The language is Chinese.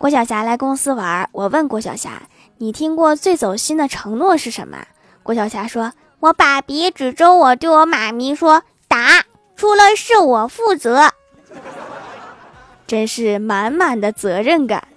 郭晓霞来公司玩我问郭晓霞你听过最走心的承诺是什么？郭晓霞说我爸比指着我对我妈咪说打出了事我负责。真是满满的责任感。